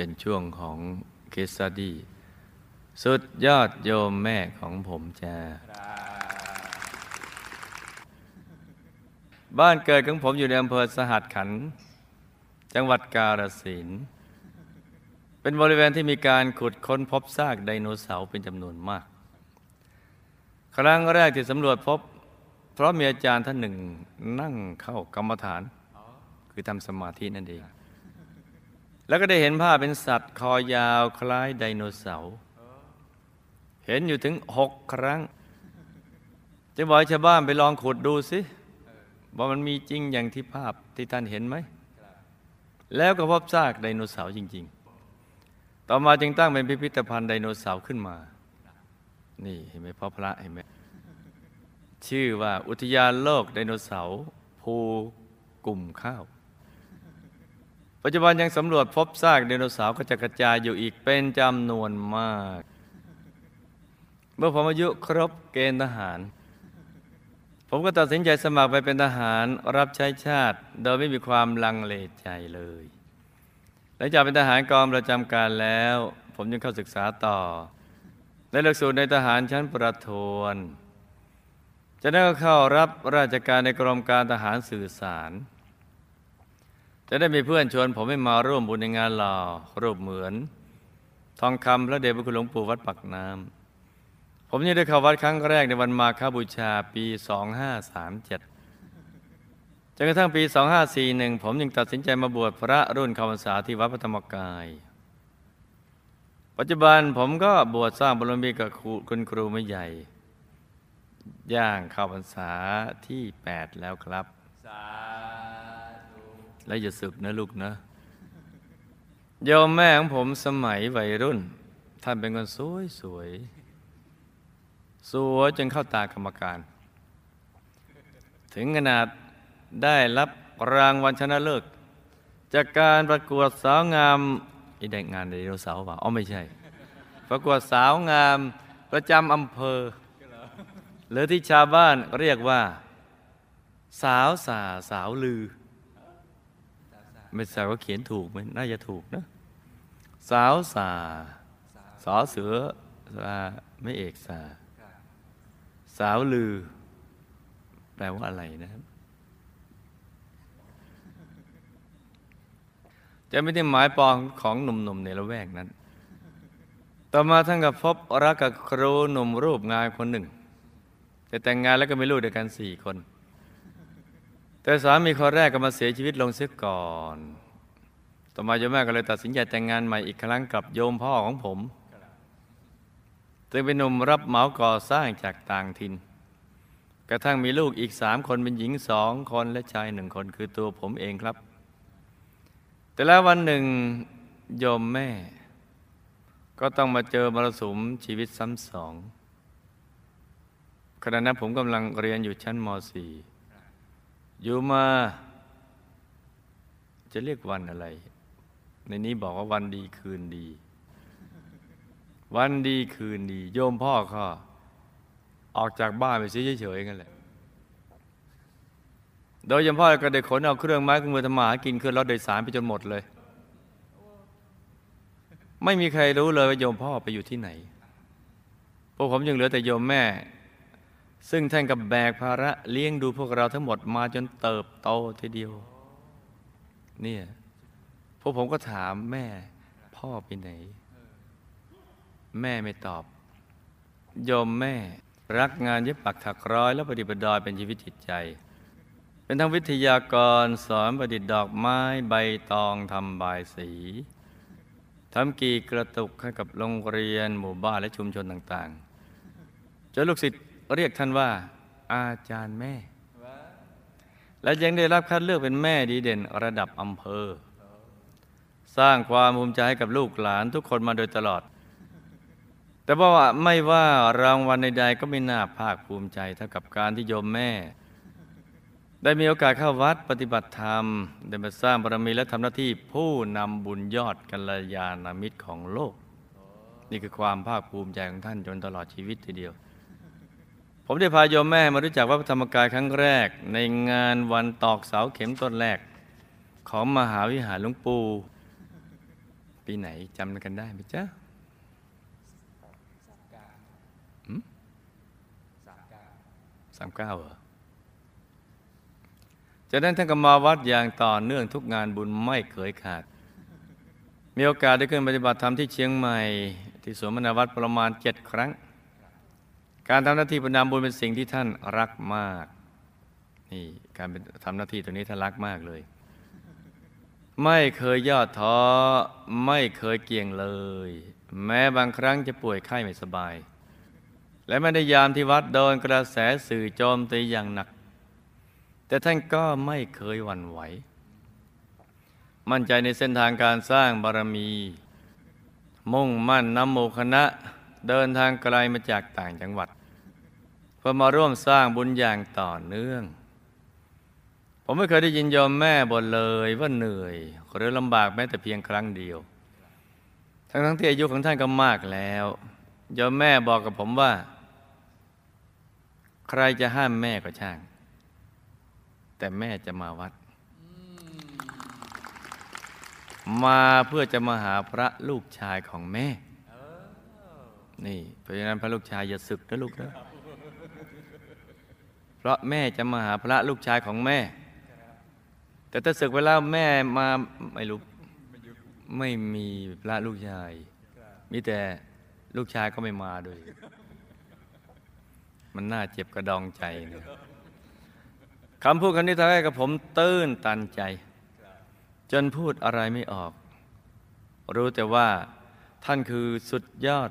เป็นช่วงของเคสตดี้สุดยอดโยมแม่ของผมจ้าบ้านเกิดของผมอยู่ในอำเภอสหัสขัน จังหวัดกาฬสินเป็นบริเวณที่มีการขุดค้นพบซากไดโนเสาร์เป็นจำนวนมาก ครั้งแรกที่สำรวจพบ เพราะมีอาจารย์ท่านหนึ่งนั่งเข้ากรรมฐาน คือทำสมาธินั่นเอง แล้วก็ได้เห็นภาพเป็นสัตว์คอยาวคล้ายไดโนเสาร์เห็นอยู่ถึงหกครั้งจะบอกชาวบ้านไปลองขุดดูสิว่ามันมีจริงอย่างที่ภาพที่ท่านเห็นไหม แล้วก็พบซากไดโนเสาร์จริง ๆ ต่อมาจึงตั้งเป็นพิพิธภัณฑ์ไดโนเสาร์ขึ้นมา นี่เห็นไหมพ่อพระเห็นไหมชื่อว่าอุทยานโลกไดโนเสาร์ภูกลุ่มข้าว ปัจจุบันยังสำรวจพบซากไดโนเสาร์ก็จะกระจายอยู่อีกเป็นจำนวนมาก เมื่อผมอายุครบเกณฑ์ทหาร ผมก็ตัดสินใจสมัครไปเป็นทหารรับใช้ชาติ โดยไม่มีความลังเลใจเลย หลังจากเป็นทหารกองประจำการแล้ว ผมยังเข้าศึกษาต่อในหลักสูตรในทหารชั้นประทวนจะได้เข้ารับราชการในกรมการทหารสื่อสาร จะได้มีเพื่อนชวนผมให้มาร่วมบุญในงานหล่อรูปเหมือน ทองคำพระเดชพระคุณหลวงปู่วัดปักน้ำผมยังได้เข้าวัดครั้งแรกในวันมาฆบูชาปี 2537จนกระทั่งปี 2541 ผมยังตัดสินใจมาบวชพระรุ่นคำพรรษาที่วัดพระธรรมกาย ปัจจุบันผมก็บวชสร้างบารมีกับคุณครูไม่ใหญ่ ย่างเข้าพรรษาที่ 8 แล้วครับ และอย่าสึกนะลูกนะโยมแม่ของผมสมัยวัยรุ่น ท่านเป็นคนสวยสวย สวยจนเข้าตากรรมการ ถึงขนาดได้รับรางวัลชนะเลิศจากการประกวดสาวงามอีเด็กงานไดโนเสาร์ป่ะอ๋อไม่ใช่ ประกวดสาวงามประจำอำเภอ หรือที่ชาวบ้านเรียกว่า สาวสาสาวลือ ไม่ทราบว่าเขียนถูกไหมน่าจะถูกนะ สาวสาสอเสือสาไม่เอกสา สาวลือ แปลว่าอะไรนะครับ จะไม่ได้หมายปองของหนุ่มๆในละแวกนั้น ต่อมาท่านก็พบรักกับครูหนุ่มรูปงานคนหนึ่งจะแต่งงานแล้วก็มีลูกด้วยกันสี่คน แต่สามีคนแรกก็มาเสียชีวิตลงเสียก่อน ต่อมาโยมแม่ก็เลยตัดสินใจแต่งงานใหม่อีกครั้งกับโยมพ่อของผมซึ่งเป็นหนุ่มรับเหมาก่อสร้างจากต่างถิ่น กระทั่งมีลูกอีกสามคนเป็นหญิงสองคนและชายหนึ่งคนคือตัวผมเองครับ แต่แล้ววันหนึ่งโยมแม่ ก็ต้องมาเจอมรสุมชีวิตซ้ำสองขณะนั้นผมกำลังเรียนอยู่ชั้นม .4 อยู่มา จะเรียกวันอะไร ในนี้บอกว่าวันดีคืนดี วันดีคืนดี โยมพ่อก็ออกจากบ้านไปเฉยๆกันแหละโดยโยมพ่อก็ได้ขนเอาเครื่องไม้เครื่องมือทำมาหากินขึ้นรถโดยสารไปจนหมดเลย ไม่มีใครรู้เลยว่าโยมพ่อไปอยู่ที่ไหนพวกผมยังเหลือแต่โยมแม่ ซึ่งท่านกับแบกภาระเลี้ยงดูพวกเราทั้งหมดมาจนเติบโตทีเดียว เนี่ยพวกผมก็ถามแม่พ่อไปไหน แม่ไม่ตอบโยมแม่รักงานเย็บปักถักร้อย และประดิษฐ์ประดอยเป็นชีวิตจิตใจ เป็นทั้งวิทยากรสอนประดิษฐ์ดอกไม้ใบตองทำบายสีทำกีกระตุกให้กับโรงเรียนหมู่บ้านและชุมชนต่างๆจนลูกศิษย์ เรียกท่านว่า อาจารย์แม่ และยังได้รับคัดเลือกเป็นแม่ดีเด่นระดับอำเภอ สร้างความภูมิใจให้กับลูกหลานทุกคนมาโดยตลอด แต่ว่าไม่ว่ารางวัลใดๆก็ไม่น่าภาคภูมิใจเท่ากับการที่โยมแม่ ได้มีโอกาสเข้าวัดปฏิบัติธรรม ได้มาสร้างบารมีและทำหน้าที่ผู้นำบุญยอดกัลยาณมิตรของโลกนี่คือความภาคภูมิใจของท่านจนตลอดชีวิตทีเดียว ผมได้พาโยมแม่มารู้จักวัดพระธรรมกายครั้งแรก ในงานวันตอกเสาเข็มต้นแรก ของมหาวิหารหลวงปู่ปีไหนจำกันได้ไหมจ๊ะสามเก้าเหรอจากนั้นท่านก็มาวัดอย่างต่อเนื่องทุกงานบุญไม่เคยขาด มีโอกาสได้ขึ้นปฏิบัติธรรมที่เชียงใหม่ ที่สวนมนาวัดประมาณเจ็ดครั้ง การทำหน้าที่ประนามบุญเป็นสิ่งที่ท่านรักมาก นี่การเป็นทำหน้าที่ตรงนี้ท่านรักมากเลย ไม่เคยย่อท้อไม่เคยเกี่ยงเลย แม้บางครั้งจะป่วยไข้ไม่สบาย และไม่ได้ยามที่วัดโดนกระแสสื่อโจมตีอย่างหนัก แต่ท่านก็ไม่เคยหวั่นไหว มั่นใจในเส้นทางการสร้างบารมี มุ่งมั่นนำโมคณะเดินทางไกลมาจากต่างจังหวัด เพื่อมาร่วมสร้างบุญอย่างต่อเนื่อง ผมไม่เคยได้ยินโยมแม่บ่นเลยว่าเหนื่อย หรือลำบากแม้แต่เพียงครั้งเดียว ทั้งทั้งที่อายุของท่านก็มากแล้วโยมแม่บอกกับผมว่า ใครจะห้ามแม่ก็ช่าง แต่แม่จะมาวัด มาเพื่อจะมาหาพระลูกชายของแม่ นี่เพราะฉะนั้นพระลูกชายอย่าศึกนะลูกนะ ราะแม่จะมาหาพระลูกชายของแม่ แต่ถ้าศึกไปแล้วแม่มาไม่รู้ไม่มีพระลูกชาย มีแต่ลูกชายก็ไม่มาด้วย มันน่าเจ็บกระดองใจเนี่ยคำพูดคำนี้ทำให้กับผมตื้นตันใจ จนพูดอะไรไม่ออก รู้แต่ว่าท่านคือสุดยอด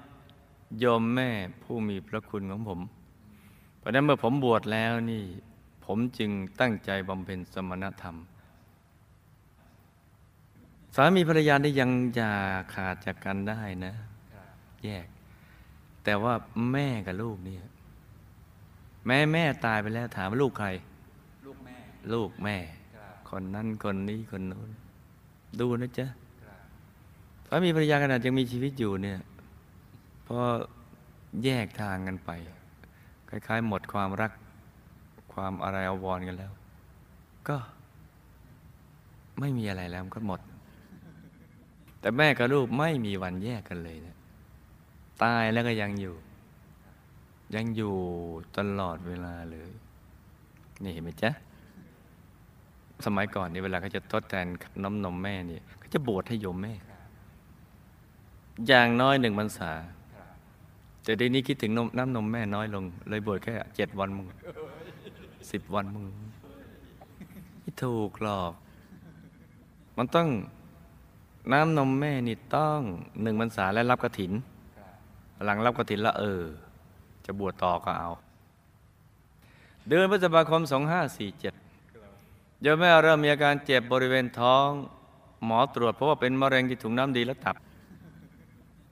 ยมแม่ผู้มีพระคุณของผม ราะนั้นเมื่อผมบวชแล้วนี่ ผมจึงตั้งใจบำเพ็ญสมณธรรม สามีภรรยาได้ยังอย่าขาดจากกันได้นะ แยก แต่ว่าแม่กับลูกเนี่ยแม่แม่ตายไปแล้วถามว่าลูกใคร ลูกแม่ ลูกแม่ครับคนนั้นคนนี้คนนู้น ดูนะจ๊ะครับสามีภรรยาขนาดยังมีชีวิตอยู่เนี่ยพอแยกทางกันไป คล้ายๆ หมดความรักความอะไรอาวรกันแล้ว ก็ ไม่มีอะไรแล้วก็หมด แต่แม่กับลูกไม่มีวันแยกกันเลยนะตายแล้วก็ยังอยู่ ยังอยู่ตลอดเวลาเลย นี่เห็นไหมจ๊ะสมัยก่อนนี่เวลาเขาจะทดแทนน้ำนมแม่เนี่ยเขาจะบวชให้โยมแม่ อย่างน้อยหนึ่งพรรษา แต่เดี๋ยวนี้คิดถึงนมน้ำนมแม่น้อยลง เลยบวชแค่เจ็ดวันมึงสิบวันมึงไม่ถูกหรอก มันต้องน้ำนมแม่นี่ต้องหนึ่งพรรษาและรับกระถิน หลังรับกระถินแล้วเออ จะบวชต่อก็เอา เดือนพฤษภาคม 2547โยมแม่เริ่มมีอาการเจ็บบริเวณท้อง หมอตรวจเพราะว่าเป็นมะเร็งที่ถุงน้ำดีและตับ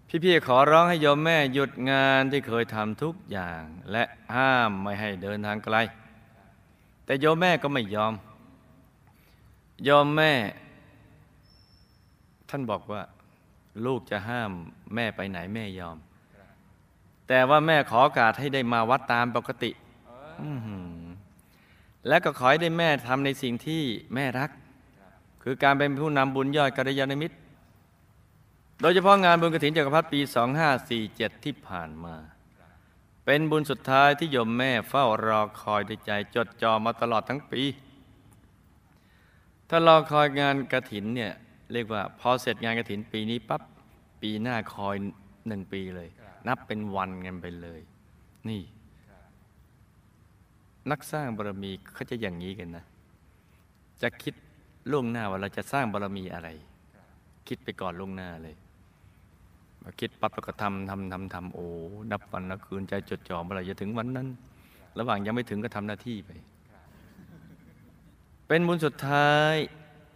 พี่ๆขอร้องให้โยมแม่หยุดงานที่เคยทำทุกอย่าง และห้ามไม่ให้เดินทางไกล แต่โยมแม่ก็ไม่ยอม โยมแม่ ท่านบอกว่า ลูกจะห้ามแม่ไปไหนแม่ยอม แต่ว่าแม่ขอโอกาสให้ได้มาวัดตามปกติ และก็ขอให้ได้แม่ทำในสิ่งที่แม่รัก คือการเป็นผู้นำบุญยอดกัลยาณมิตร โดยเฉพาะงานบุญกฐินจักรพรรดิปี 2547 ที่ผ่านมา เป็นบุญสุดท้ายที่โยมแม่เฝ้ารอคอยด้วยใจจดจ่อมาตลอดทั้งปี ถ้ารอคอยงานกระถินเนี่ยเรียกว่าพอเสร็จงานกระถินปีนี้ปั๊บปีหน้าคอยหนึ่งปีเลย นับเป็นวันกันไปเลย นี่ นักสร้างบารมีเขาจะอย่างนี้กันนะ จะคิดล่วงหน้าว่าเราจะสร้างบารมีอะไร คิดไปก่อนล่วงหน้าเลย คิดปั๊บแล้วก็ทำทำทำทำโอ้นับวันนับคืนใจจดจ่อเมื่อไหร่จะถึงวันนั้น ระหว่างยังไม่ถึงก็ทำหน้าที่ไป เป็นบุญสุดท้าย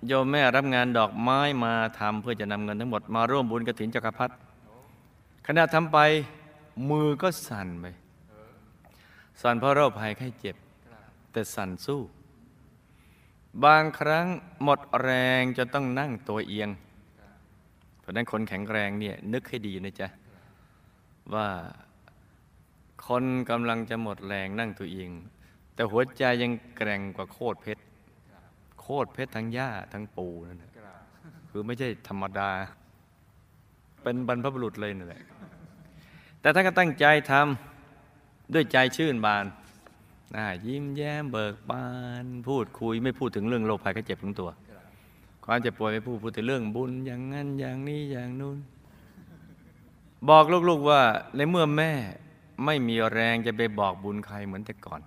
โยมแม่รับงานดอกไม้มาทำเพื่อจะนำเงินทั้งหมดมาร่วมบุญกระถินจักรพรรดิขณะทำไปมือก็สั่นไปสั่นเพราะโรคภัยไข้เจ็บ แต่สั่นสู้ บางครั้งหมดแรงจนต้องนั่งตัวเอียง ราะนั้นคนแข็งแรงเนี่ยนึกให้ดีนะจ๊ะ ว่าคนกำลังจะหมดแรงนั่งตัวเอง แต่หัวใจยังแกร่งกว่าโคตรเพชรโคตรเพชรทั้งหญ้าทั้งปูนั่นนะครับคือไม่ใช่ธรรมดา เป็นบรรพบุรุษเลยนั่นแหละแต่ท่าก็ตั้งใจทำด้วยใจชื่นบานน่ายิ้มแย้มเบิกบาน พูดคุยไม่พูดถึงเรื่องโรคภัยไข้เจ็บของตัว ความเจ็บป่วยไม่พูดพูดแต่เรื่องบุญอย่างนั้นอย่างนี้อย่างนู้น บอกลูกๆว่าในเมื่อแม่ไม่มีแรงจะไปบอกบุญใครเหมือนแต่ก่อน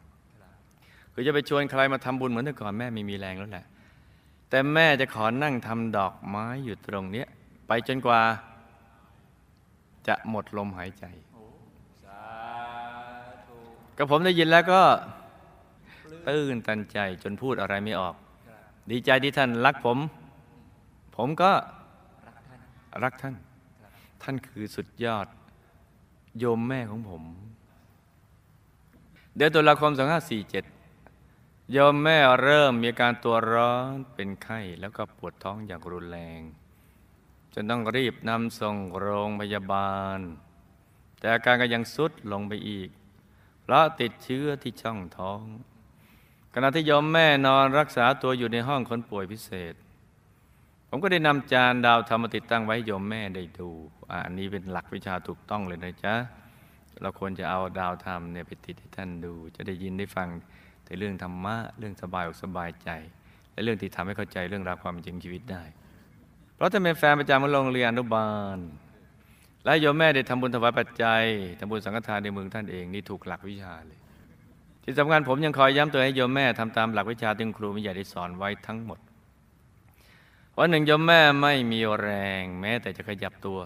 คือจะไปชวนใครมาทำบุญเหมือนแต่ก่อนแม่ไม่มีแรงแล้วแหละ แต่แม่จะขอนั่งทำดอกไม้อยู่ตรงเนี้ยไปจนกว่าจะหมดลมหายใจก็ผมได้ยินแล้วก็ตื้นตันใจจนพูดอะไรไม่ออก ดีใจที่ท่านรักผม ผมก็รักท่าน ท่านคือสุดยอดโยมแม่ของผม เดือนตุลาคม 2547 โยมแม่เริ่มมีอาการตัวร้อนเป็นไข้แล้วก็ปวดท้องอย่างรุนแรง จนต้องรีบนำส่งโรงพยาบาล แต่อาการก็ยังสุดลงไปอีก เพราะติดเชื้อที่ช่องท้อง ขณะที่โยมแม่นอนรักษาตัวอยู่ในห้องคนป่วยพิเศษ ผมก็ได้นำจานดาวธรรมมาติดตั้งไว้ให้โยมแม่ได้ดูอันนี้เป็นหลักวิชาถูกต้องเลยนะจ๊ะเราควรจะเอาดาวธรรมเนี่ยไปติดให้ท่านดู จะได้ยินได้ฟังแต่เรื่องธรรมะเรื่องสบายอกสบายใจ และเรื่องที่ทำให้เข้าใจเรื่องราวความจริงชีวิตได้ เพราะถ้าเป็นแฟนประจำของโรงเรียนอนุบาล และโยมแม่ได้ทำบุญถวายปัจจัยทำบุญสังฆทานในเมืองท่านเองนี่ถูกหลักวิชาเลย ที่สำคัญผมยังคอยย้ำเตือนให้โยมแม่ทำตามหลักวิชาที่คุณครูมิใหญ่ได้สอนไว้ทั้งหมด วันหนึ่งยมแม่ไม่มีแรงแม้แต่จะขยับตัว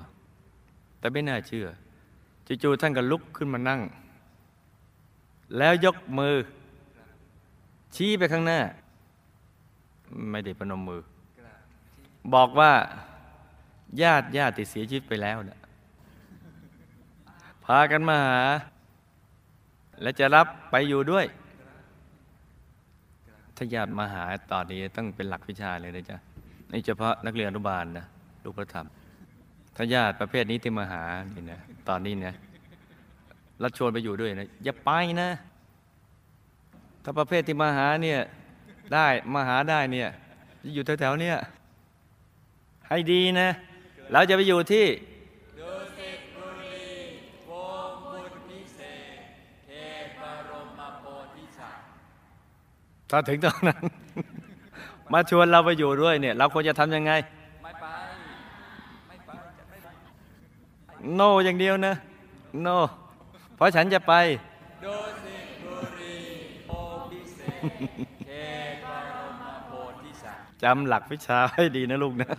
แต่ไม่น่าเชื่อจู่ๆท่านก็ลุกขึ้นมานั่ง แล้วยกมือ ชี้ไปข้างหน้า ไม่ได้พนมมือ บอกว่าญาติญาติเสียชีวิตไปแล้วนะพากันมาหา และจะรับไปอยู่ด้วย ถ้าญาติมาหาตอนนี้ต้องเป็นหลักวิชาเลยนะจ๊ะ นี่เฉพาะนักเรียนอนุบาลนะลูกพระธรรมถ้าญาติประเภทนี้ที่มาหานี่นะตอนนี้นะรัดชวนไปอยู่ด้วยนะอย่าไปนะ ถ้าประเภทที่มาหาเนี่ยได้มาหาได้เนี่ยอยู่แถวๆเนี่ยให้ดีนะ เราจะไปอยู่ที่ถ้าถึงตอนนั้น มาชวนเราไปอยู่ด้วยเนี่ย เราควรจะทำยังไงไม่ไปไม่ไปไม่ไปโนอย่างเดียวนะโนเพราะฉันจะไปโดสิบุรีโอพิเศษเขตบรมโพธิสัตว์จำหลักวิชาให้ดีนะลูกนะ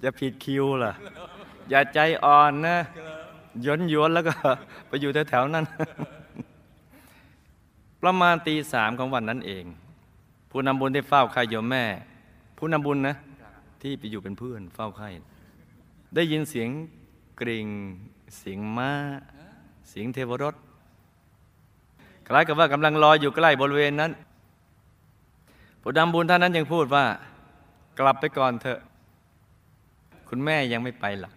อย่าผิดคิวล่ะ อย่าใจอ่อนนะย้อนยวนแล้วก็ไปอยู่แถวๆนั้น ประมาณตีสามของวันนั้นเอง ผู้นำบุญที่เฝ้าไข่โยมแม่ ผู้นำบุญนะ ที่ไปอยู่เป็นเพื่อนเฝ้าไข่ได้ยินเสียงกริ่ง เสียงม้า เสียงเทวรถคล้ายกับว่ากำลังลอยอยู่ใกล้บริเวณนั้น ผู้นำบุญท่านนั้นยังพูดว่า กลับไปก่อนเถอะ คุณแม่ยังไม่ไปหรอก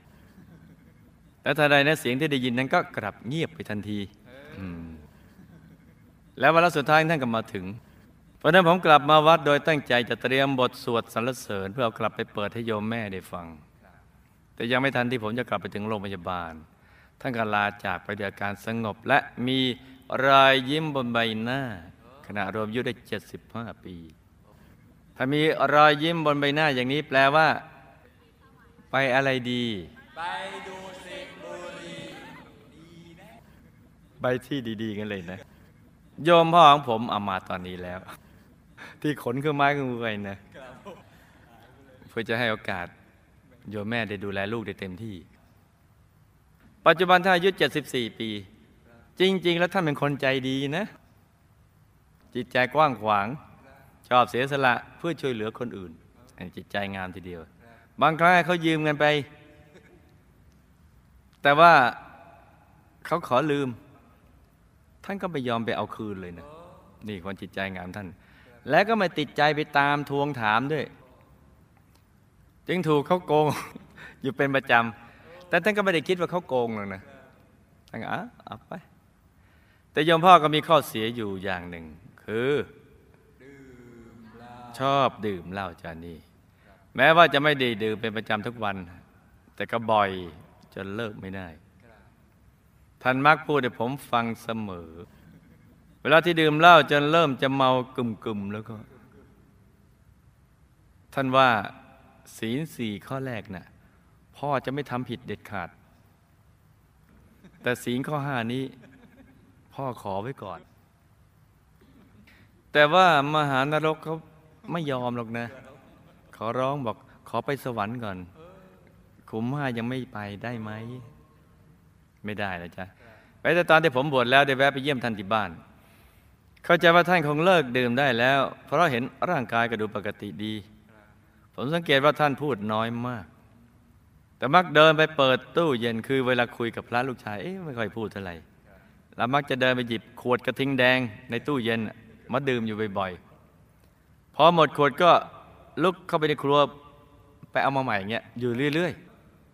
แล้วทันใดนะเสียงที่ได้ยินนั้นก็กลับเงียบไปทันที แล้ววันสุดท้ายท่านก็มาถึง เพราะฉะนั้นผมกลับมาวัดโดยตั้งใจจะเตรียมบทสวดสรรเสริญ เพื่อเอากลับไปเปิดให้โยมแม่ได้ฟัง แต่ยังไม่ทันที่ผมจะกลับไปถึงโรงพยาบาล ท่านก็ลาจากไปด้วยอาการสงบ และมีรอยยิ้มบนใบหน้า ขณะรวมอายุได้75 ปี ถ้ามีรอยยิ้มบนใบหน้าอย่างนี้แปลว่า ไปอะไรดี ไปดูสิบุรีไปที่ดีๆกันเลยนะโยมพ่อของผมเอามาตอนนี้แล้ว ที่ขนเครื่องไม้เครื่องมือไปนะเพื่อจะให้โอกาสโยมแม่ได้ดูแลลูกได้เต็มที่ ปัจจุบันท่านอายุ 74 ปี จริง ๆ แล้วท่านเป็นคนใจดีนะ จิตใจกว้างขวาง ชอบเสียสละเพื่อช่วยเหลือคนอื่นอันนจิตใจงามทีเดียว บางครั้งให้เขายืมเงินไป แต่ว่าเขาขอลืม ท่านก็ไม่ยอมไปเอาคืนเลยนะ นี่คนจิตใจงามท่าน และก็ไม่ติดใจไปตามทวงถามด้วย จึงถูกเขาโกง อยู่เป็นประจำ แต่ท่านก็ไม่ได้คิดว่าเขาโกงหรอกนะท่านก็อะเอาไป แต่ยมพ่อก็มีข้อเสียอยู่อย่างหนึ่ง คือชอบดื่มเหล้าจานี่แม้ว่าจะไม่ได้ดื่มเป็นประจำทุกวัน แต่ก็บ่อยจนเลิกไม่ได้ท่านมักพูดให้ผมฟังเสมอ เวลาที่ดื่มเหล้าจนเริ่มจะเมากึ่มๆแล้วก็ ท่านว่าศีลสี่ข้อแรกน่ะพ่อจะไม่ทำผิดเด็ดขาด แต่ศีลข้อห้านี้ พ่อขอไว้ก่อน แต่ว่ามหานรกเขาไม่ยอมหรอกนะ ขอร้องบอกขอไปสวรรค์ก่อน ขุมห้ายังไม่ไปได้ไหม ไม่ได้แล้วจ้ะไปแต่ตอนที่ผมบวชแล้วได้แวะไปเยี่ยมท่านที่บ้าน เข้าใจว่าท่านคงเลิกดื่มได้แล้ว เพราะเห็นร่างกายก็ดูปกติดี ผมสังเกตว่าท่านพูดน้อยมาก แต่มักเดินไปเปิดตู้เย็นคือเวลาคุยกับพระลูกชายเอ๊ะไม่ค่อยพูดเท่าไหร่แล้วมักจะเดินไปหยิบขวดกระทิงแดงในตู้เย็นมาดื่มอยู่บ่อยๆ พอหมดขวดก็ลุกเข้าไปในครัวไปเอามาใหม่อย่างเงี้ยอยู่เรื่อย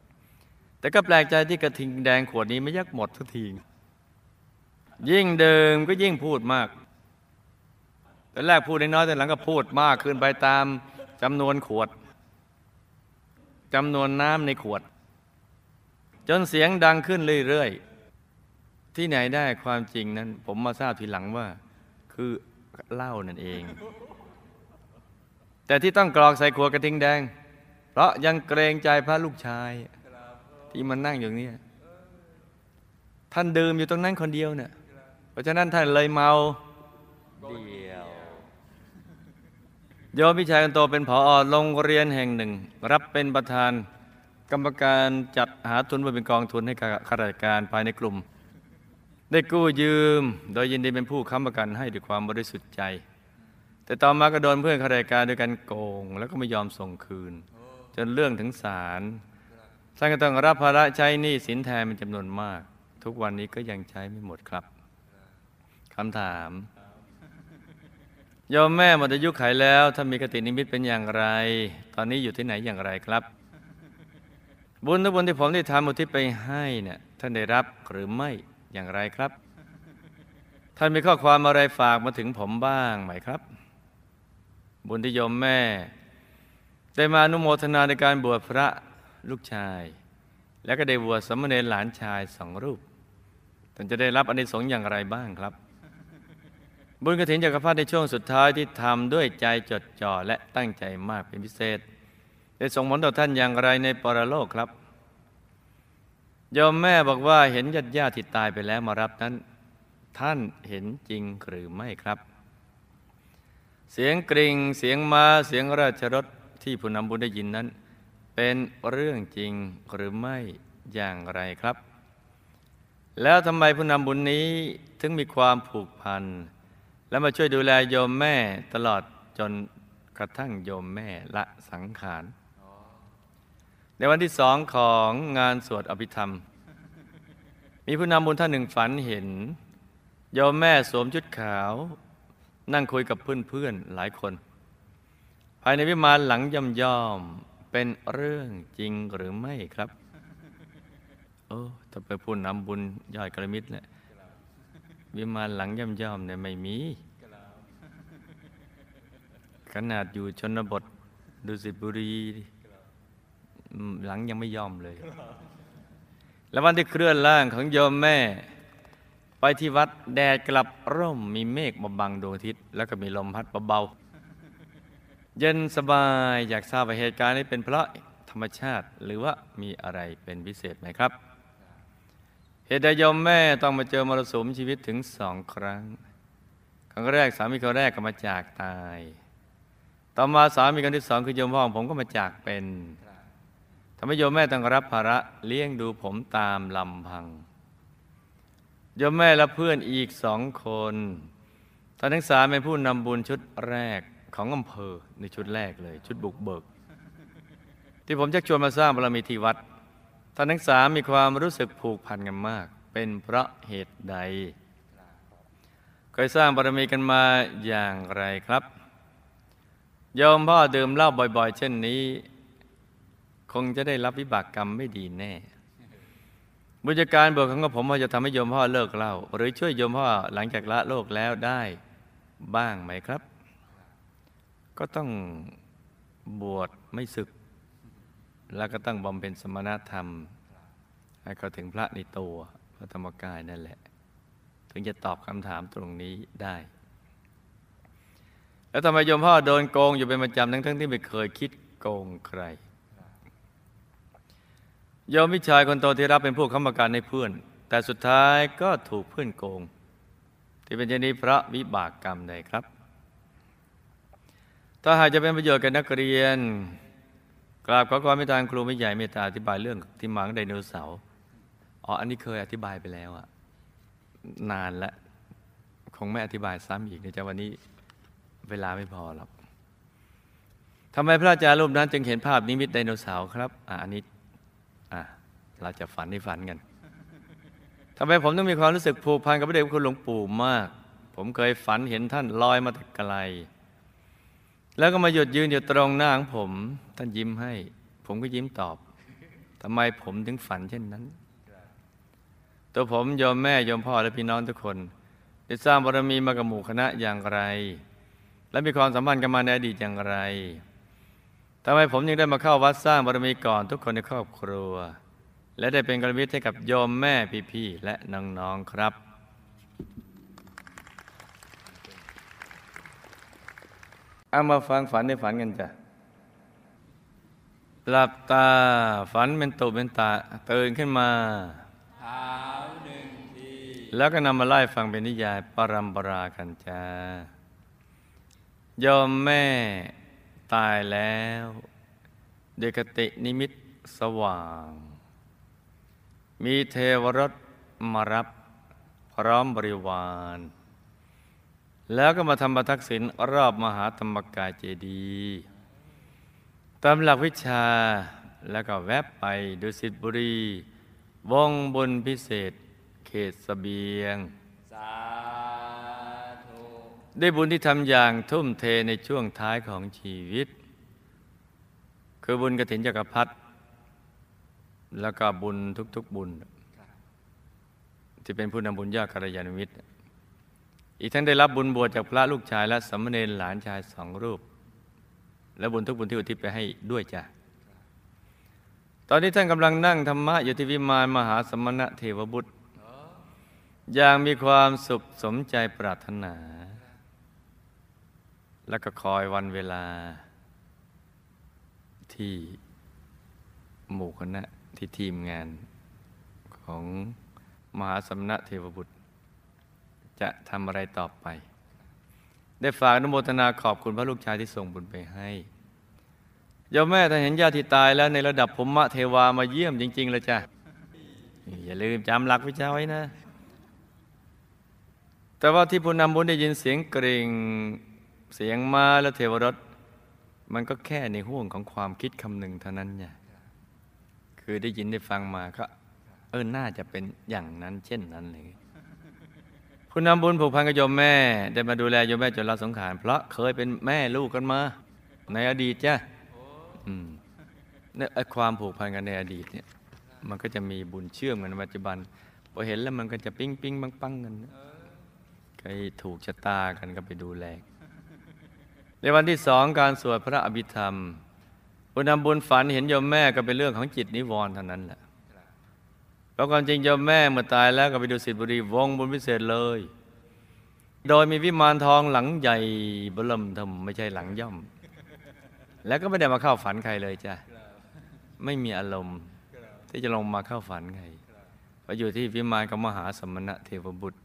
ๆ แต่ก็แปลกใจที่กระทิงแดงขวดนี้ไม่ยักหมดทุกที ยิ่งดื่มก็ยิ่งพูดมาก แต่แรกพูดน้อยแต่หลังก็พูดมากขึ้นไปตามจำนวนขวดจำนวนน้ำในขวด จนเสียงดังขึ้นเรื่อยๆ ที่ไหนได้ความจริงนั้น ผมมาทราบทีหลังว่า คือเหล้านั่นเอง แต่ที่ต้องกรอกใส่ขวดกระทิงแดง เพราะยังเกรงใจพระลูกชาย ที่มันนั่งอยู่นี่ท่านดื่มอยู่ตรงนั้นคนเดียวเนี่ยเพราะฉะนั้นท่านเลยเมาเดียว โยมพี่ชายคนโตเป็นผอโรงเรียนแห่งหนึ่ง รับเป็นประธานกรรมการจัดหาทุนเพื่อเป็นกองทุนให้กับข้าราชการภายในกลุ่ม ได้กู้ยืม โดยยินดีเป็นผู้ค้ำประกันให้ด้วยความบริสุทธิ์ใจ แต่ต่อมาก็โดนเพื่อนข้าราชการด้วยกันโกง แล้วก็ไม่ยอมส่งคืน จนเรื่องถึงศาลท่านก็ต้องรับภาระใช้หนี้สินแทนเป็นจำนวนมาก ทุกวันนี้ก็ยังใช้ไม่หมดครับคำถาม โยมแม่หมดอายุไขแล้วถ้ามีกตินิมิตเป็นอย่างไร ตอนนี้อยู่ที่ไหนอย่างไรครับ บุญทุกบุญที่ผมได้ทำอุทิศไปให้เนี่ยท่านได้รับหรือไม่อย่างไรครับ ท่านมีข้อความอะไรฝากมาถึงผมบ้างไหมครับ บุญที่โยมแม่ ได้มาอนุโมทนาในการบวชพระลูกชาย แล้วก็ได้บวชสมเณรหลานชายสองรูปท่านจะได้รับอนิสงส์อย่างไรบ้างครับ บุญกระถินจักรพรรดิในช่วงสุดท้ายที่ทำด้วยใจจดจ่อและตั้งใจมากเป็นพิเศษ ได้ส่งผลต่อท่านอย่างไรในปรโลกครับยมแม่บอกว่าเห็นญาติญาติที่ตายไปแล้วมารับนั้น ท่านเห็นจริงหรือไม่ครับ เสียงกริ่งเสียงมาเสียงราชรถที่ผู้นำบุญได้ยินนั้น เป็นเรื่องจริงหรือไม่อย่างไรครับ แล้วทำไมผู้นำบุญนี้ถึงมีความผูกพัน และมาช่วยดูแลโยมแม่ตลอดจนกระทั่งโยมแม่ละสังขาร ในวันที่สองของงานสวดอภิธรรม มีผู้นำบุญท่านหนึ่งฝันเห็น โยมแม่สวมชุดขาว นั่งคุยกับเพื่อนๆหลายคน ภายในวิมานหลังย่อมย่อมเป็นเรื่องจริงหรือไม่ครับ โอ้ถ้าไปพูดนำบุญยอดกระมิดแหละ วิมานหลังย่อมย่อมๆเนี่ยไม่มี ขนาดอยู่ชนบทดุสิตบุรีอืมหลังยังไม่ยอมเลย แล้ววันที่เคลื่อนร่างของโยมแม่ ไปที่วัดแดดกลับร่มมีเมฆมาบังดวงอาทิตย์ แล้วก็มีลมพัดเบาๆเย็นสบายอยากทราบว่าเหตุการณ์นี้เป็นเพราะธรรมชาติ หรือว่ามีอะไรเป็นพิเศษไหมครับ เหตุใดยมแม่ต้องมาเจอมรสุมชีวิตถึงสองครั้ง ครั้งแรกสามีคนแรกก็มาจากตาย ต่อมาสามีคนที่สองคือโยมพ่อของผมก็มาจากเป็นทำให้โยมแม่ต้องรับภาระเลี้ยงดูผมตามลำพังโยมแม่และเพื่อนอีกสองคนท่านทั้งสามเป็นผู้นำบุญชุดแรกของอำเภอในชุดแรกเลย ชุดบุกเบิก ที่ผมชักชวนมาสร้างบารมีที่วัด ท่านทั้งสามมีความรู้สึกผูกพันกันมาก เป็นเพราะเหตุใดเคยสร้างบารมีกันมาอย่างไรครับโยมพ่อดื่มเหล้าบ่อยๆ เช่นนี้ คงจะได้รับวิบากกรรมไม่ดีแน่บุญการบวชของผมว่าจะทำให้โยมพ่อเลิกเหล้าหรือช่วยโยมพ่อหลังจากละโลกแล้วได้บ้างไหมครับ ก็ต้องบวชไม่ศึก แล้วก็ต้องบำเพ็ญสมณธรรม ให้เขาถึงพระในตัวพระธรรมกายนั่นแหละ ถึงจะตอบคำถามตรงนี้ได้ แล้วทำไมโยมพ่อโดนโกงอยู่เป็นประจำทั้งทั้งๆที่ไม่เคยคิดโกงใครโยมพี่ชายคนโตที่รับเป็นผู้ค้ำประกันให้เพื่อน แต่สุดท้ายก็ถูกเพื่อนโกง ที่เป็นเช่นนี้พระวิบากกรรมใดครับ ถ้าหากจะเป็นประโยชน์กับนักเรียน กราบขอความเมตตาครูไม่ใหญ่เมตตาอธิบายเรื่องที่มังไดโนเสาร์อ๋ออันนี้เคยอธิบายไปแล้วอะนานแล้วคงไม่อธิบายซ้ำอีกในจะวันนี้เวลาไม่พอหรอกทำไมพระอาจารย์รูปนั้น จึงเห็นภาพนิมิตไดโนเสาร์ครับอะอันนี้อะเราจะฝันให้ฝันกันทำไมผมต้องมีความรู้สึกผูกพันกับพระเดชพระคุณหลวงปู่มาก ผมเคยฝันเห็นท่านลอยมาแต่ไกล แล้วก็มาหยุดยืนอยู่ตรงหน้าของผม ท่านยิ้มให้ ผมก็ยิ้มตอบทำไมผมถึงฝันเช่นนั้น ตัวผมโยมแม่โยมพ่อและพี่น้องทุกคน ได้สร้างบารมีมากับหมู่คณะอย่างไร และมีความสัมพันธ์กันมาในอดีตอย่างไรทำไมผมยังได้มาเข้าวัดสร้างบารมีก่อนทุกคนในครอบครัว และได้เป็นกระมิตให้กับโยมแม่พี่ๆและน้องๆครับ เอามาฟังฝันในฝันกันจ้ะหลับตาฝันเป็นตุเป็นตาตื่นขึ้นมาเท้าหนึ่งทีแล้วก็นำมาไล่ฟังเป็นนิยายปรัมปรากันจ้าโยมแม่ตายแล้วเดวยคตินิมิตสว่าง มีเทวรถมารับพร้อมบริวาร แล้วก็มาทำประทักษิณรอบมหาธรรมกายเจดีย์ตามหลักวิชาแล้วก็แวบไปดุสิตบุรี วงบุญพิเศษ เขตสเสบียงสาธุได้บุญที่ทำอย่างทุ่มเทในช่วงท้ายของชีวิต คือบุญกระถินจักรพรรดิแล้วก็บุญทุกๆบุญ ที่เป็นผู้นำบุญยอดกัลยาณมิตร อีกทั้งได้รับบุญบวชจากพระลูกชายและสามเณรหลานชายสองรูป และบุญทุกบุญที่อุทิศไปให้ด้วยจ้ะตอนนี้ท่านกำลังนั่งธรรมะอยู่ที่วิมานมหาสมณะเทวบุตรอย่างมีความสุขสมใจปรารถนา แล้วก็คอยวันเวลา ที่หมู่คณะที่ทีมงานของมหาสมณะเทวบุตร จะทำอะไรต่อไป ได้ฝากอนุโมทนาขอบคุณพระลูกชายที่ส่งบุญไปให้ยมแม่ถ้าเห็นญาติที่ตายแล้วในระดับภูมิเทวามาเยี่ยมจริง ๆ เลยจ้ะ อย่าลืมจำหลักวิชาไว้นะ แต่ว่าที่ผู้นำบุญได้ยินเสียงกรงเสียงมาและเทวรสมันก็แค่ในห่วงของความคิดคำหนึ่งเท่านั้นเนี่ยคือได้ยินได้ฟังมาก็ เออน่าจะเป็นอย่างนั้นเช่นนั้นเลย ผู้นำบุญผูกพันกับโยมแม่ ได้มาดูแลโยมแม่จนลาสงขารเพราะเคยเป็นแม่ลูกกันมา ในอดีตจ้ะเนี่ยไอ้ความผูกพันกันในอดีตเนี่ย มันก็จะมีบุญเชื่อมกันในปัจจุบันพอเห็นแล้วมันก็จะปิ้งปิ้งปังปังกันใครถูกชะตากันก็ไปดูแลในวันที่สองการสวดพระอภิธรรมบุญนำบุญฝันเห็นโยมแม่ก็เป็นเรื่องของจิตนิวรณ์เท่านั้นแหละ เพราะความจริงโยมแม่เมื่อตายแล้วก็ไปดูสิทธิบุรีวงบุญพิเศษเลย โดยมีวิมานทองหลังใหญ่บลมทำไม่ใช่หลังย่อม แล้วก็ไม่ได้มาเข้าฝันใครเลยจ้ะไม่มีอารมณ์ที่จะลงมาเข้าฝันใครเพราะอยู่ที่วิมานกับมหาสมณะเทวบุตร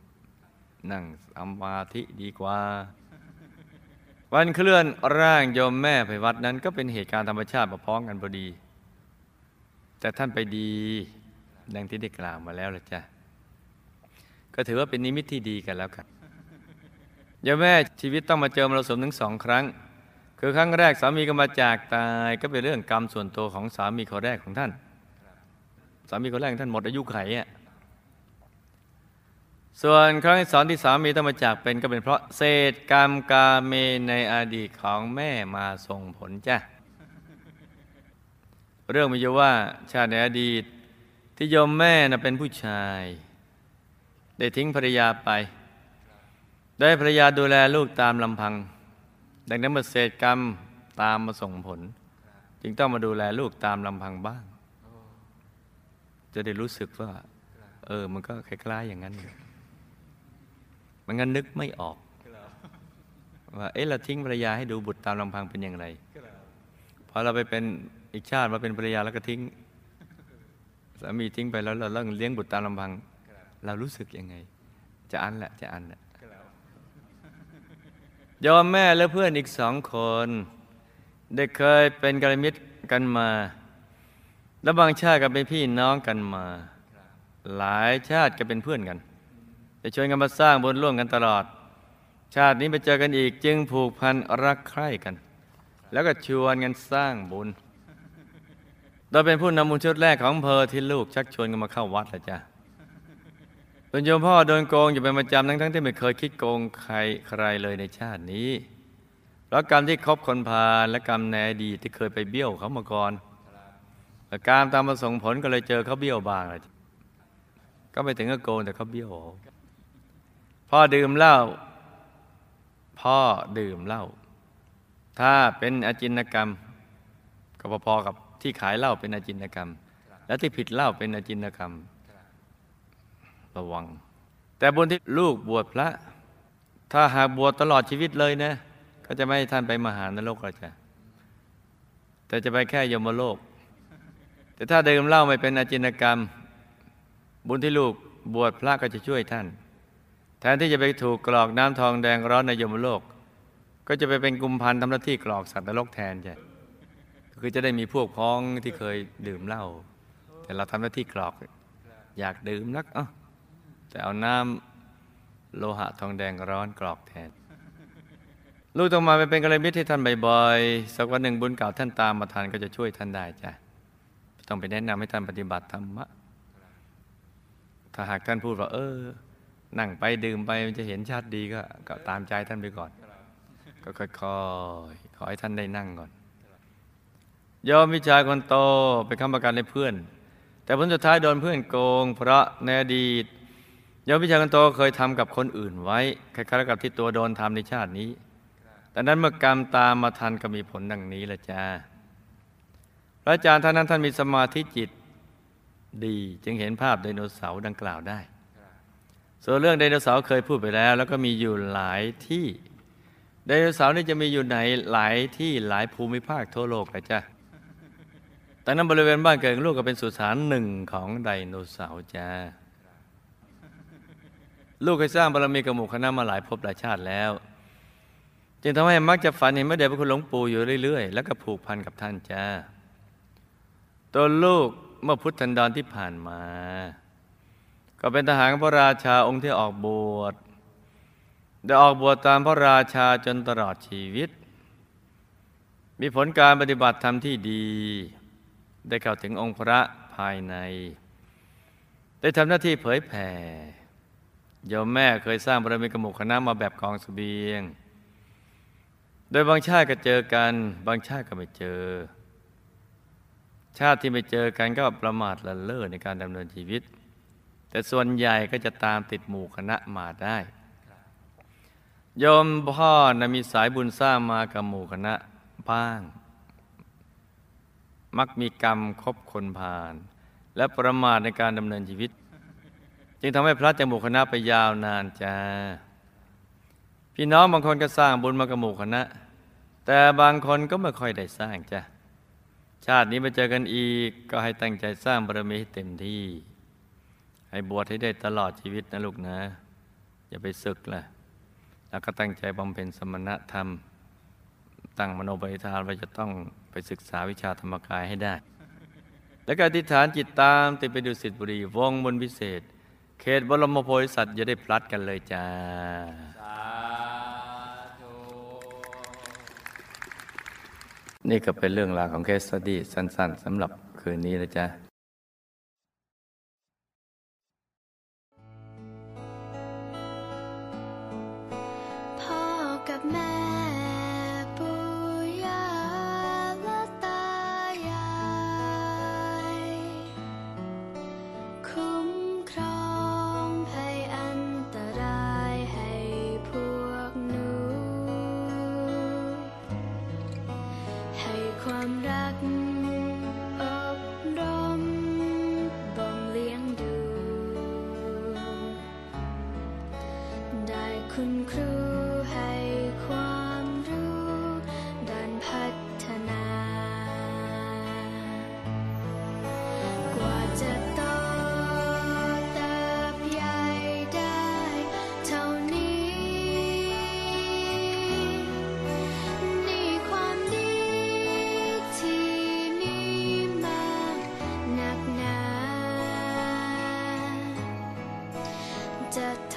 นั่งสมาธิดีกว่าวันเคลื่อนร่างโยมแม่ไปวัดนั้นก็เป็นเหตุการณ์ธรรมชาติมาพ้องกันพอดี แต่ท่านไปดี ดังที่ได้กล่าวมาแล้วละจ้ะก็ถือว่าเป็นนิมิตที่ดีกันแล้วกันโยมแม่ชีวิตต้องมาเจอมรสุมถึงสองครั้ง คือครั้งแรกสามีก็มาจากตายก็เป็นเรื่องกรรมส่วนตัวของสามีคนแรกของท่าน สามีคนแรกท่านหมดอายุไขอะส่วนครั้งที่สองที่สามีต้องมาจากเป็นก็เป็นเพราะเศษกรรมกาเมในอดีตของแม่มาส่งผลจ้ะเรื่องมีอยู่ว่าชาติในอดีต ที่โยมแม่น่ะเป็นผู้ชาย ได้ทิ้งภรรยาไป ได้ภรรยาดูแลลูกตามลำพัง ดังนั้นเมื่อเศษกรรมตามมาส่งผล จึงต้องมาดูแลลูกตามลำพังบ้าง จะได้รู้สึกว่า เออ มันก็คล้ายๆอย่างนั้นอยู่มันงั้นนึกไม่ออก ว่าเอ๊ะเราทิ้งภรรยาให้ดูบุตรตามลำพังเป็นอย่างไรพอเราไปเป็นอีกชาติมาเป็นภรรยาแล้วก็ทิ้งามีทิ้งไปแล้วเราเริ่มเลี้ยงบุตรตามลำพัง เรารู้สึกยังไง จะอันแหละจะอันแหละยอมแม่และเพื่อนอีกสองคน ได้เคยเป็นกัลยาณมิตรกันมา และบางชาติก็เป็นพี่น้องกันมา หลายชาติก็เป็นเพื่อนกันจะชวนกันมาสร้างบุญร่วมกันตลอด ชาตินี้ไปเจอกันอีกจึงผูกพันรักใคร่กัน แล้วก็ชวนกันสร้างบุญ โดยเป็นผู้นำบุญชุดแรกของอำเพอที่ลูกชักชวนกันมาเข้าวัดละจ้ะตนโยมพ่อโดนโกงอยู่เป็นประจำทั้งๆที่ไม่เคยคิดโกงใครใครเลยในชาตินี้ เพราะกรรมที่คบคนพาลและกรรมในอดีตที่เคยไปเบี้ยวเขามาก่อนแต่กรรมตามมาส่งผลก็เลยเจอเขาเบี้ยวบางเลยก็ไม่ถึงกับโกงแต่เขาเบี้ยวพ่อดื่มเหล้าพ่อดื่มเหล้าถ้าเป็นอาจินกรรมก็พอๆกับ ที่ขายเหล้าเป็นอาจินกรรม และที่ผิดเหล้าเป็นอาจินกรรมระวัง แต่บุญที่ลูกบวชพระ ถ้าหากบวชตลอดชีวิตเลยนะ ก็จะไม่ให้ท่านไปมหานรกหรอกจ้ะแต่จะไปแค่ยมโลก แต่ถ้าดื่มเหล้าไม่เป็นอาจินกรรม บุญที่ลูกบวชพระก็จะช่วยท่าน แทนที่จะไปถูกกรอกน้ำทองแดงร้อนในยมโลก ก็จะไปเป็นกุมพันทำหน้าที่กรอกสัตว์นรกแทนใช่ คือจะได้มีพวกพ้องที่เคยดื่มเหล้าแต่เราทำหน้าที่กรอก อยากดื่มนักเอ้าแต่เอาน้ำโลหะทองแดงร้อนกรอกแทน ลูกต้องมาไปเป็นกัลยาณมิตรให้ท่านบ่อยๆสักวันหนึ่งบุญเก่าท่านตามมาทันก็จะช่วยท่านได้จ้ะต้องไปแนะนำให้ท่านปฏิบัติธรรมะถ้าหากท่านพูดว่า เออ นั่งไปดื่มไปมันจะเห็นชาติดีก็ก็ตามใจท่านไปก่อน ก็ค่อยๆขอให้ท่านได้นั่งก่อน ยอมวิชายคนโตไปค้ำประกันให้เพื่อน แต่ผลสุดท้ายโดนเพื่อนโกง เพราะในอดีตยอมวิชายคนโตเคยทำกับคนอื่นไว้คล้ายๆกับที่ตัวโดนทำในชาตินี้แต่นั้นเมื่อกรรมตามมาทันก็มีผลดังนี้ละจ้าพระอาจารย์ท่านนั้นท่านมีสมาธิจิตดีจึงเห็นภาพไดโนเสาร์ดังกล่าวได้ ส่วนเรื่องไดโนเสาร์เคยพูดไปแล้ว แล้วก็มีอยู่หลายที่ไดโนเสาร์นี่จะมีอยู่ไหนหลายที่หลายภูมิภาคทั่วโลกเลยจ้ะ แต่นั้นบริเวณบ้านเกิดลูกก็เป็นสุสานหนึ่งของไดโนเสาร์จ้า ลูกเคยสร้างบารมีกับหมู่คณะมาหลายภพหลายชาติแล้ว จึงทำให้มักจะฝันเห็นพระเดชพระคุณหลวงปู่อยู่เรื่อยๆ แล้วก็ผูกพันกับท่านจ้า ตัวลูกเมื่อพุทธันดรที่ผ่านมา ก็เป็นทหารพระราชาองค์ที่ออกบวชได้ออกบวชตามพระราชาจนตลอดชีวิต มีผลการปฏิบัติธรรมที่ดี ได้เข้าถึงองค์พระภายใน ได้ทำหน้าที่เผยแผ่โยมแม่เคยสร้างบารมีกมุกคณะมาแบบกองสเสบียง โดยบางชาติก็เจอกัน บางชาติก็ไม่เจอ ชาติที่ไม่เจอกันก็ประมาทละเลิศในการดำเนินชีวิต แต่ส่วนใหญ่ก็จะตามติดหมู่คณะมาได้โยมพ่อนะมีสายบุญสร้างมากับหมู่คณะบ้าง มักมีกรรมคบคนผ่านและประมาทในการดำเนินชีวิต จึงทำให้พระจากหมู่คณะไปยาวนานจ้าพี่น้องบางคนก็สร้างบุญมากับหมู่คณะ แต่บางคนก็ไม่ค่อยได้สร้างจ้ะชาตินี้มาเจอกันอีกก็ให้ตั้งใจสร้างบารมีให้เต็มที่ ให้บวชให้ได้ตลอดชีวิตนะลูกนะ อย่าไปศึกล่ะ แล้วก็ตั้งใจบำเพ็ญสมณธรรม ตั้งมโนบริธานว่าจะต้อง ไปศึกษาวิชาธรรมกายให้ได้ แล้วก็อธิษฐานจิตตามติดไปดูสิทธิบุรีวงบนพิเศษ เขตบรมโพธิสัตว์จะได้พลัดกันเลยจ้าสนี่ก็เป็นเรื่องราวของเคสสตี้สั้น ๆสำหรับคืนนี้นะจ๊ะ จะท